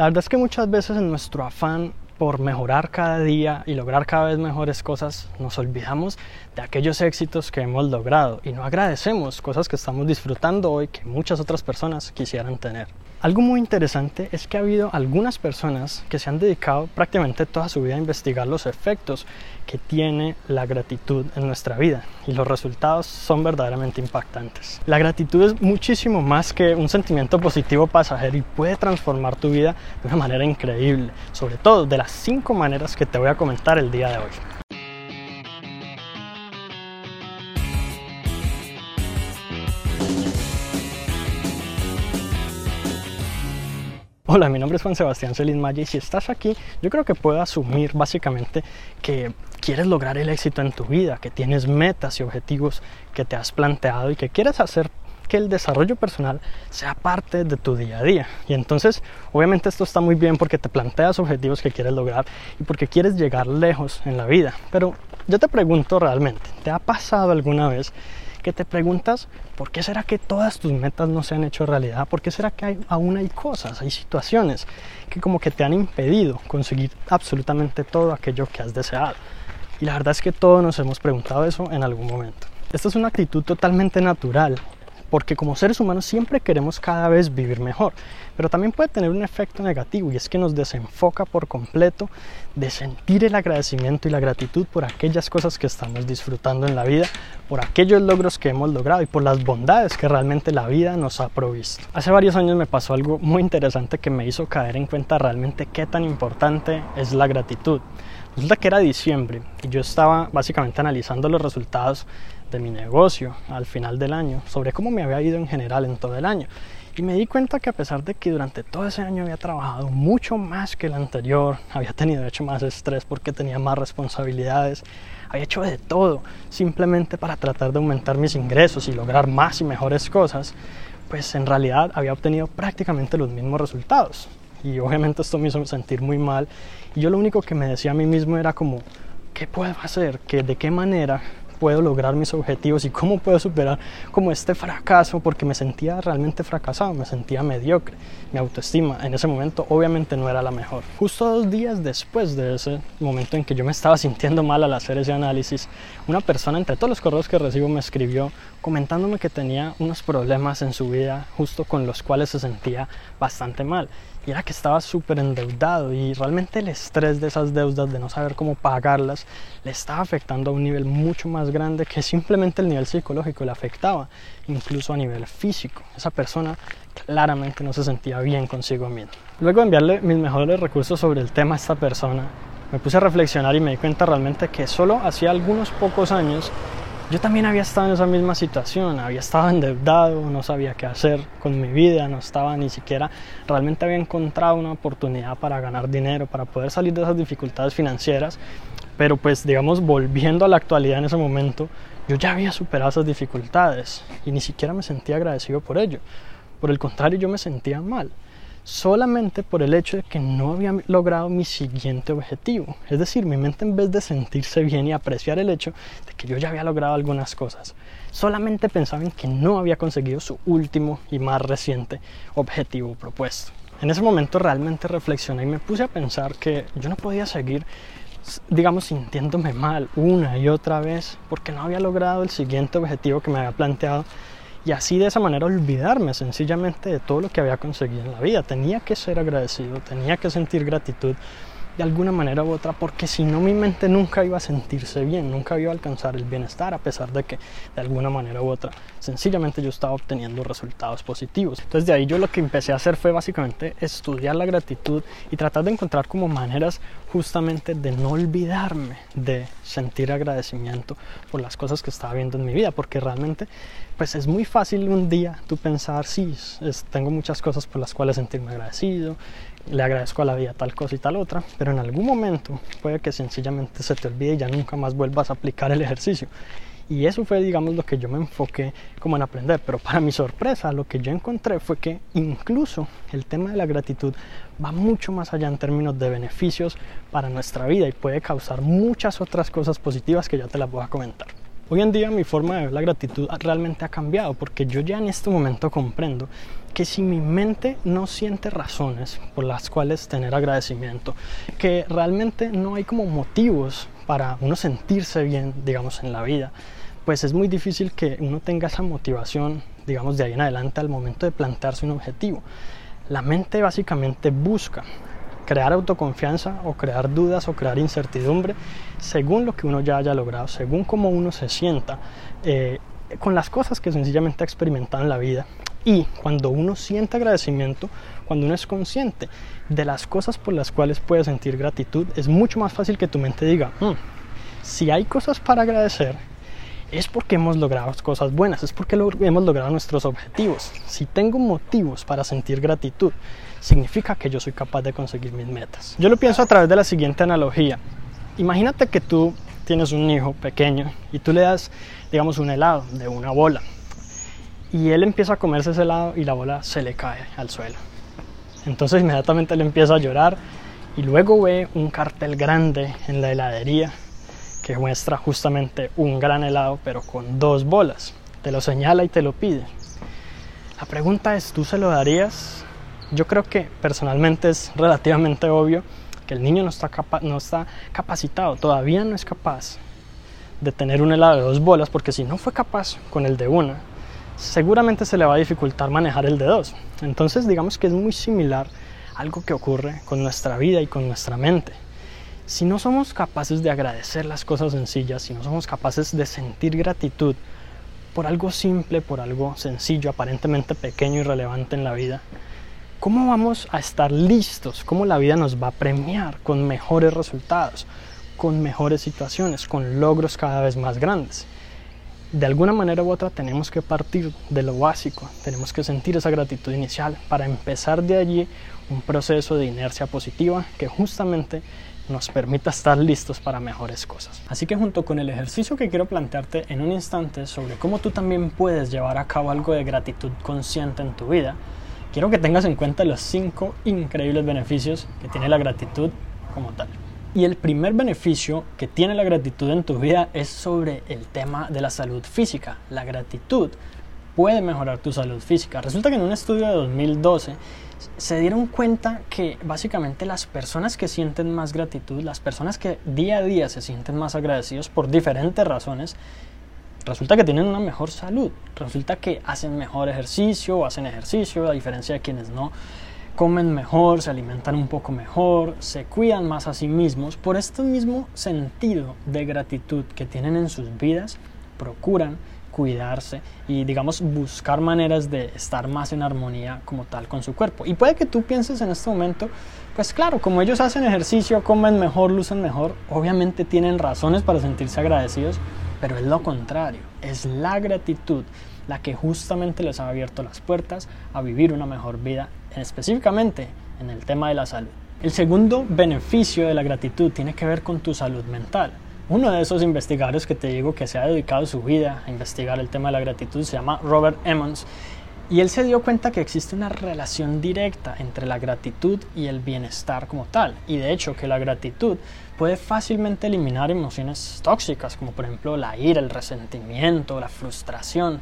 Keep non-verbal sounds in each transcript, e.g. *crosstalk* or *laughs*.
La verdad es que muchas veces en nuestro afán por mejorar cada día y lograr cada vez mejores cosas, nos olvidamos de aquellos éxitos que hemos logrado y no agradecemos cosas que estamos disfrutando hoy que muchas otras personas quisieran tener. Algo muy interesante es que ha habido algunas personas que se han dedicado prácticamente toda su vida a investigar los efectos que tiene la gratitud en nuestra vida y los resultados son verdaderamente impactantes. La gratitud es muchísimo más que un sentimiento positivo pasajero y puede transformar tu vida de una manera increíble, sobre todo de las cinco maneras que te voy a comentar el día de hoy. Hola, mi nombre es Juan Sebastián Celín Maya y si estás aquí, yo creo que puedo asumir básicamente que quieres lograr el éxito en tu vida, que tienes metas y objetivos que te has planteado y que quieres hacer que el desarrollo personal sea parte de tu día a día. Y entonces, obviamente esto está muy bien porque te planteas objetivos que quieres lograr y porque quieres llegar lejos en la vida. Pero yo te pregunto realmente, ¿te ha pasado alguna vez que te preguntas por qué será que todas tus metas no se han hecho realidad, por qué será que aún hay cosas, hay situaciones que como que te han impedido conseguir absolutamente todo aquello que has deseado. Y la verdad es que todos nos hemos preguntado eso en algún momento. Esta es una actitud totalmente natural porque como seres humanos siempre queremos cada vez vivir mejor, pero también puede tener un efecto negativo y es que nos desenfoca por completo de sentir el agradecimiento y la gratitud por aquellas cosas que estamos disfrutando en la vida, por aquellos logros que hemos logrado y por las bondades que realmente la vida nos ha provisto. Hace varios años me pasó algo muy interesante que me hizo caer en cuenta realmente qué tan importante es la gratitud. Resulta que era diciembre y yo estaba básicamente analizando los resultados de mi negocio al final del año, sobre cómo me había ido en general en todo el año. Y me di cuenta que a pesar de que durante todo ese año había trabajado mucho más que el anterior, había tenido de hecho más estrés porque tenía más responsabilidades, había hecho de todo simplemente para tratar de aumentar mis ingresos y lograr más y mejores cosas, pues en realidad había obtenido prácticamente los mismos resultados. Y obviamente esto me hizo sentir muy mal. Y yo lo único que me decía a mí mismo era como, ¿qué puedo hacer? ¿Qué, ¿De qué manera puedo lograr mis objetivos y cómo puedo superar como este fracaso porque me sentía realmente fracasado, me sentía mediocre. Mi autoestima en ese momento obviamente no era la mejor. Justo dos días después de ese momento en que yo me estaba sintiendo mal al hacer ese análisis, una persona entre todos los correos que recibo me escribió comentándome que tenía unos problemas en su vida justo con los cuales se sentía bastante mal era que estaba súper endeudado y realmente el estrés de esas deudas, de no saber cómo pagarlas, le estaba afectando a un nivel mucho más grande que simplemente el nivel psicológico le afectaba, incluso a nivel físico. Esa persona claramente no se sentía bien consigo mismo. Luego de enviarle mis mejores recursos sobre el tema a esta persona, me puse a reflexionar y me di cuenta realmente que solo hacía algunos pocos años yo también había estado en esa misma situación, había estado endeudado, no sabía qué hacer con mi vida, no estaba ni siquiera, realmente había encontrado una oportunidad para ganar dinero, para poder salir de esas dificultades financieras, pero pues digamos volviendo a la actualidad en ese momento, yo ya había superado esas dificultades y ni siquiera me sentía agradecido por ello. Por el contrario, yo me sentía mal solamente por el hecho de que no había logrado mi siguiente objetivo. Es decir, mi mente en vez de sentirse bien y apreciar el hecho de que yo ya había logrado algunas cosas, solamente pensaba en que no había conseguido su último y más reciente objetivo propuesto. En ese momento realmente reflexioné y me puse a pensar que yo no podía seguir digamos, sintiéndome mal una y otra vez porque no había logrado el siguiente objetivo que me había planteado y así de esa manera olvidarme sencillamente de todo lo que había conseguido en la vida. Tenía que ser agradecido, tenía que sentir gratitud de alguna manera u otra, porque si no mi mente nunca iba a sentirse bien, nunca iba a alcanzar el bienestar, a pesar de que de alguna manera u otra sencillamente yo estaba obteniendo resultados positivos. Entonces de ahí yo lo que empecé a hacer fue básicamente estudiar la gratitud y tratar de encontrar como maneras justamente de no olvidarme de sentir agradecimiento por las cosas que estaba viendo en mi vida, porque realmente pues es muy fácil un día tú pensar, sí, tengo muchas cosas por las cuales sentirme agradecido, le agradezco a la vida tal cosa y tal otra, pero en algún momento puede que sencillamente se te olvide y ya nunca más vuelvas a aplicar el ejercicio. Y eso fue, digamos, lo que yo me enfoqué como en aprender. Pero para mi sorpresa, lo que yo encontré fue que incluso el tema de la gratitud va mucho más allá en términos de beneficios para nuestra vida y puede causar muchas otras cosas positivas que ya te las voy a comentar. Hoy en día mi forma de ver la gratitud realmente ha cambiado porque yo ya en este momento comprendo que si mi mente no siente razones por las cuales tener agradecimiento, que realmente no hay como motivos para uno sentirse bien, digamos, en la vida, pues es muy difícil que uno tenga esa motivación, digamos, de ahí en adelante al momento de plantearse un objetivo. La mente básicamente busca crear autoconfianza o crear dudas o crear incertidumbre según lo que uno ya haya logrado, según cómo uno se sienta eh, con las cosas que sencillamente ha experimentado en la vida. Y cuando uno siente agradecimiento, cuando uno es consciente de las cosas por las cuales puede sentir gratitud, es mucho más fácil que tu mente diga, hmm, si hay cosas para agradecer, es porque hemos logrado cosas buenas, es porque hemos logrado nuestros objetivos. Si tengo motivos para sentir gratitud, significa que yo soy capaz de conseguir mis metas. Yo lo pienso a través de la siguiente analogía. Imagínate que tú tienes un hijo pequeño y tú le das, digamos, un helado de una bola. Y él empieza a comerse ese helado y la bola se le cae al suelo. Entonces inmediatamente él empieza a llorar y luego ve un cartel grande en la heladería que muestra justamente un gran helado pero con dos bolas. Te lo señala y te lo pide. La pregunta es, ¿tú se lo darías? Yo creo que personalmente es relativamente obvio que el niño no está, no está capacitado, todavía no es capaz de tener un helado de dos bolas, porque si no fue capaz con el de una, seguramente se le va a dificultar manejar el de dos. Entonces digamos que es muy similar algo que ocurre con nuestra vida y con nuestra mente. Si no somos capaces de agradecer las cosas sencillas, si no somos capaces de sentir gratitud por algo simple, por algo sencillo, aparentemente pequeño y relevante en la vida, ¿cómo vamos a estar listos? ¿Cómo la vida nos va a premiar con mejores resultados, con mejores situaciones, con logros cada vez más grandes? De alguna manera u otra tenemos que partir de lo básico, tenemos que sentir esa gratitud inicial para empezar de allí un proceso de inercia positiva que justamente nos permita estar listos para mejores cosas. Así que junto con el ejercicio que quiero plantearte en un instante sobre cómo tú también puedes llevar a cabo algo de gratitud consciente en tu vida, quiero que tengas en cuenta los cinco increíbles beneficios que tiene la gratitud como tal. Y el primer beneficio que tiene la gratitud en tu vida es sobre el tema de la salud física. La gratitud puede mejorar tu salud física. Resulta que en un estudio de 2012 se dieron cuenta que básicamente las personas que sienten más gratitud, las personas que día a día se sienten más agradecidos por diferentes razones, resulta que tienen una mejor salud, resulta que hacen mejor ejercicio o hacen ejercicio, a diferencia de quienes no. Comen mejor, se alimentan un poco mejor, se cuidan más a sí mismos, por este mismo sentido de gratitud que tienen en sus vidas, procuran cuidarse y digamos buscar maneras de estar más en armonía como tal con su cuerpo. Y puede que tú pienses en este momento, pues claro, como ellos hacen ejercicio, comen mejor, lucen mejor, obviamente tienen razones para sentirse agradecidos, pero es lo contrario, es la gratitud la que justamente les ha abierto las puertas a vivir una mejor vida, específicamente en el tema de la salud. El segundo beneficio de la gratitud tiene que ver con tu salud mental. Uno de esos investigadores que te digo que se ha dedicado su vida a investigar el tema de la gratitud se llama Robert Emmons y él se dio cuenta que existe una relación directa entre la gratitud y el bienestar como tal. Y de hecho que la gratitud puede fácilmente eliminar emociones tóxicas como por ejemplo la ira, el resentimiento, la frustración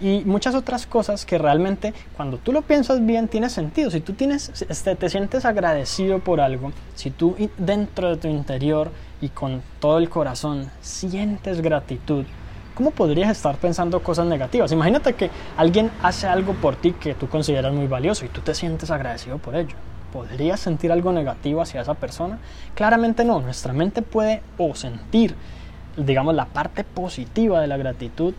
y muchas otras cosas que realmente cuando tú lo piensas bien tiene sentido. Si tú tienes, este, te sientes agradecido por algo, si tú dentro de tu interior y con todo el corazón sientes gratitud, ¿cómo podrías estar pensando cosas negativas? Imagínate que alguien hace algo por ti que tú consideras muy valioso y tú te sientes agradecido por ello. ¿Podrías sentir algo negativo hacia esa persona? Claramente no. Nuestra mente puede o sentir, digamos, la parte positiva de la gratitud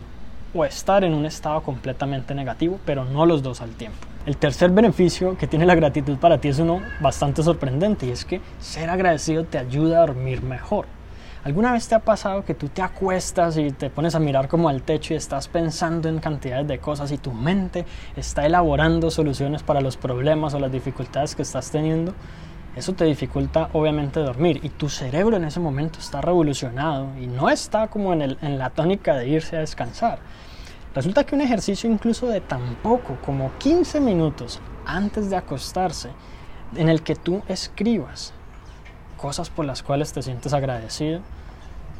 o estar en un estado completamente negativo, pero no los dos al tiempo. El tercer beneficio que tiene la gratitud para ti es uno bastante sorprendente y es que ser agradecido te ayuda a dormir mejor. ¿Alguna vez te ha pasado que tú te acuestas y te pones a mirar como al techo y estás pensando en cantidades de cosas y tu mente está elaborando soluciones para los problemas o las dificultades que estás teniendo? Eso te dificulta obviamente dormir y tu cerebro en ese momento está revolucionado y no está como en, el, en la tónica de irse a descansar. Resulta que un ejercicio incluso de tan poco como 15 minutos antes de acostarse, en el que tú escribas cosas por las cuales te sientes agradecido,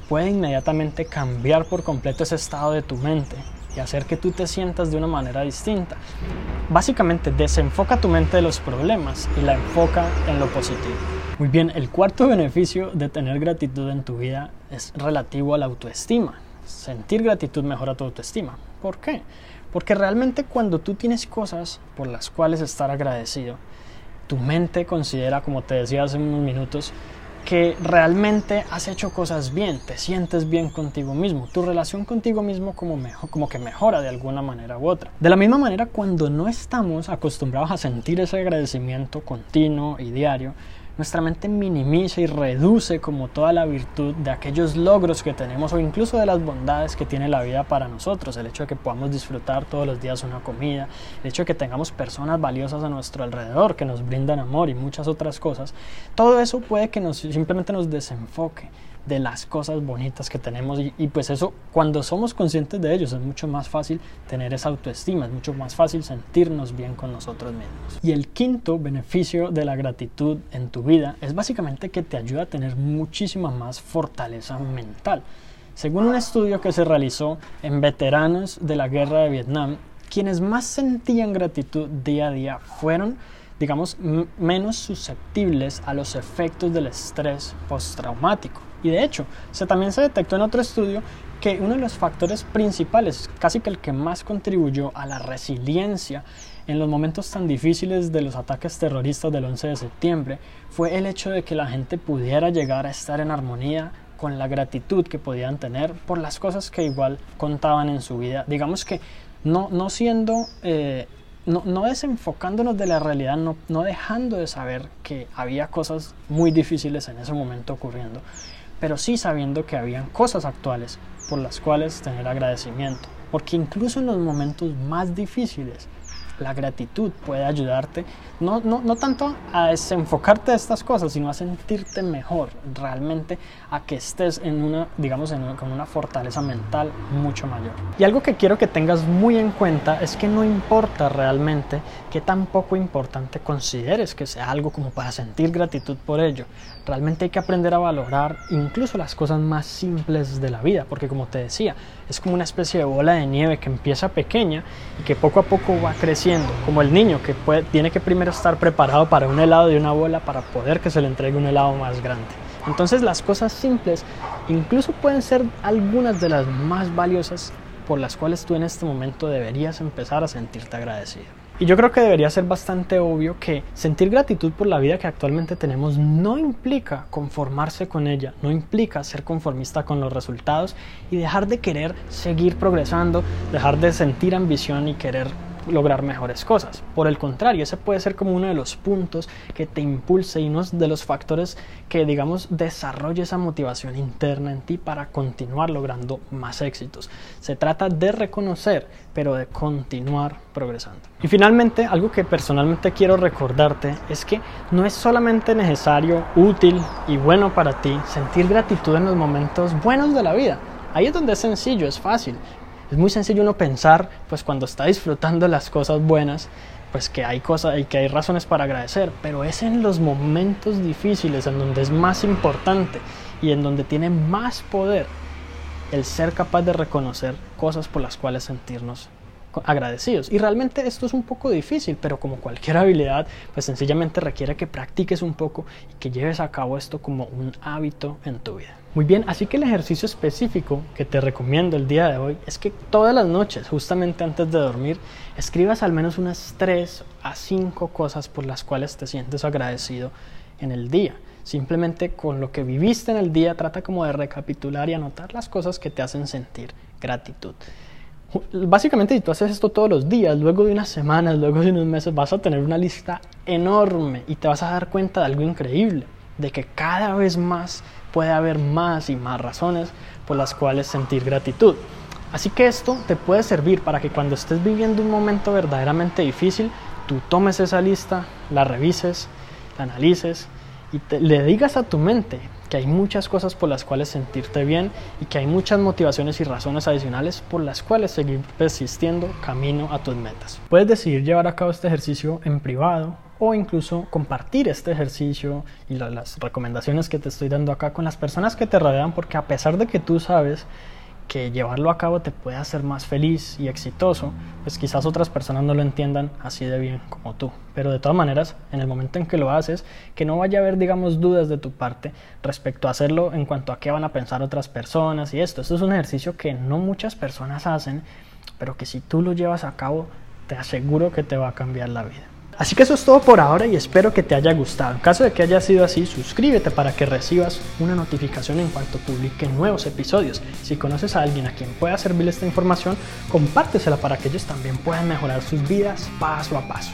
puede inmediatamente cambiar por completo ese estado de tu mente y hacer que tú te sientas de una manera distinta. Básicamente desenfoca tu mente de los problemas y la enfoca en lo positivo. Muy bien, el cuarto beneficio de tener gratitud en tu vida es relativo a la autoestima. Sentir gratitud mejora tu autoestima. ¿Por qué? Porque realmente cuando tú tienes cosas por las cuales estar agradecido, tu mente considera, como te decía hace unos minutos, que realmente has hecho cosas bien, te sientes bien contigo mismo, tu relación contigo mismo como, mejor, como que mejora de alguna manera u otra. De la misma manera, cuando no estamos acostumbrados a sentir ese agradecimiento continuo y diario, nuestra mente minimiza y reduce como toda la virtud de aquellos logros que tenemos o incluso de las bondades que tiene la vida para nosotros. El hecho de que podamos disfrutar todos los días una comida, el hecho de que tengamos personas valiosas a nuestro alrededor que nos brindan amor y muchas otras cosas. Todo eso puede que nos, simplemente nos desenfoque de las cosas bonitas que tenemos y, pues eso cuando somos conscientes de ellos es mucho más fácil tener esa autoestima, es mucho más fácil sentirnos bien con nosotros mismos. Y el quinto beneficio de la gratitud en tu vida es básicamente que te ayuda a tener muchísima más fortaleza mental. Según un estudio que se realizó en veteranos de la guerra de Vietnam, quienes más sentían gratitud día a día fueron digamos, menos susceptibles a los efectos del estrés postraumático. Y de hecho, se, también se detectó en otro estudio que uno de los factores principales, casi que el que más contribuyó a la resiliencia en los momentos tan difíciles de los ataques terroristas del 11 de septiembre, fue el hecho de que la gente pudiera llegar a estar en armonía con la gratitud que podían tener por las cosas que igual contaban en su vida. Digamos que no, no siendo eh, no, desenfocándonos de la realidad, no, no dejando de saber que había cosas muy difíciles en ese momento ocurriendo, pero sí sabiendo que habían cosas actuales por las cuales tener agradecimiento. Porque incluso en los momentos más difíciles, la gratitud puede ayudarte no, no, no, tanto a desenfocarte de estas cosas, sino a sentirte mejor, realmente a que estés en una, digamos, en con una fortaleza mental mucho mayor. Y algo que quiero que tengas muy en cuenta es que no importa realmente que tan poco importante consideres que sea algo como para sentir gratitud por ello. Realmente hay que aprender a valorar incluso las cosas más simples de la vida, porque como te decía, es como una especie de bola de nieve que empieza pequeña y que poco a poco va creciendo, como el niño que tiene que primero estar preparado para un helado de una bola para poder que se le entregue un helado más grande. Entonces las cosas simples incluso pueden ser algunas de las más valiosas por las cuales tú en este momento deberías empezar a sentirte agradecido. Y yo creo que debería ser bastante obvio que sentir gratitud por la vida que actualmente tenemos no implica conformarse con ella, no implica ser conformista con los resultados y dejar de querer seguir progresando, dejar de sentir ambición y querer lograr mejores cosas. Por el contrario, ese puede ser como uno de los puntos que te impulse y uno de los factores que, digamos, desarrolle esa motivación interna en ti para continuar logrando más éxitos. Se trata de reconocer, pero de continuar progresando. Y finalmente, algo que personalmente quiero recordarte es que no es solamente necesario, útil y bueno para ti sentir gratitud en los momentos buenos de la vida. Ahí es donde es sencillo, es fácil. Es muy sencillo uno pensar, pues cuando está disfrutando las cosas buenas, pues que hay cosas y que hay razones para agradecer, pero es en los momentos difíciles en donde es más importante y en donde tiene más poder el ser capaz de reconocer cosas por las cuales sentirnos agradecidos. Y realmente esto es un poco difícil, pero como cualquier *laughs* habilidad, pues sencillamente requiere que practiques un poco y que lleves a cabo esto como un hábito en tu vida. Muy bien, así que el ejercicio específico que te recomiendo el día de hoy es que todas las noches, justamente antes de dormir, escribas al menos unas 3 a 5 cosas por las cuales te sientes agradecido en el día. Simplemente con lo que viviste en el día, trata como de recapitular y anotar las cosas que te hacen sentir gratitud. Básicamente, si tú haces esto todos los días, luego de unas semanas, luego de unos meses, vas a tener una lista enorme y te vas a dar cuenta de algo increíble, de que cada vez más puede haber más y más razones por las cuales sentir gratitud. Así que esto te puede servir para que cuando estés viviendo un momento verdaderamente difícil, tú tomes esa lista, la revises, la analices y le digas a tu mente que hay muchas cosas por las cuales sentirte bien y que hay muchas motivaciones y razones adicionales por las cuales seguir persistiendo camino a tus metas. Puedes decidir llevar a cabo este ejercicio en privado o incluso compartir este ejercicio y las recomendaciones que te estoy dando acá con las personas que te rodean porque a pesar de que tú sabes que llevarlo a cabo te puede hacer más feliz y exitoso, pues quizás otras personas no lo entiendan así de bien como tú. Pero de todas maneras, en el momento en que lo haces, que no vaya a haber, digamos, dudas de tu parte respecto a hacerlo en cuanto a qué van a pensar otras personas y esto. Esto es un ejercicio que no muchas personas hacen, pero que si tú lo llevas a cabo, te aseguro que te va a cambiar la vida. Así que eso es todo por ahora y espero que te haya gustado. En caso de que haya sido así, suscríbete para que recibas una notificación en cuanto publique nuevos episodios. Si conoces a alguien a quien pueda servirle esta información, compártesela para que ellos también puedan mejorar sus vidas paso a paso.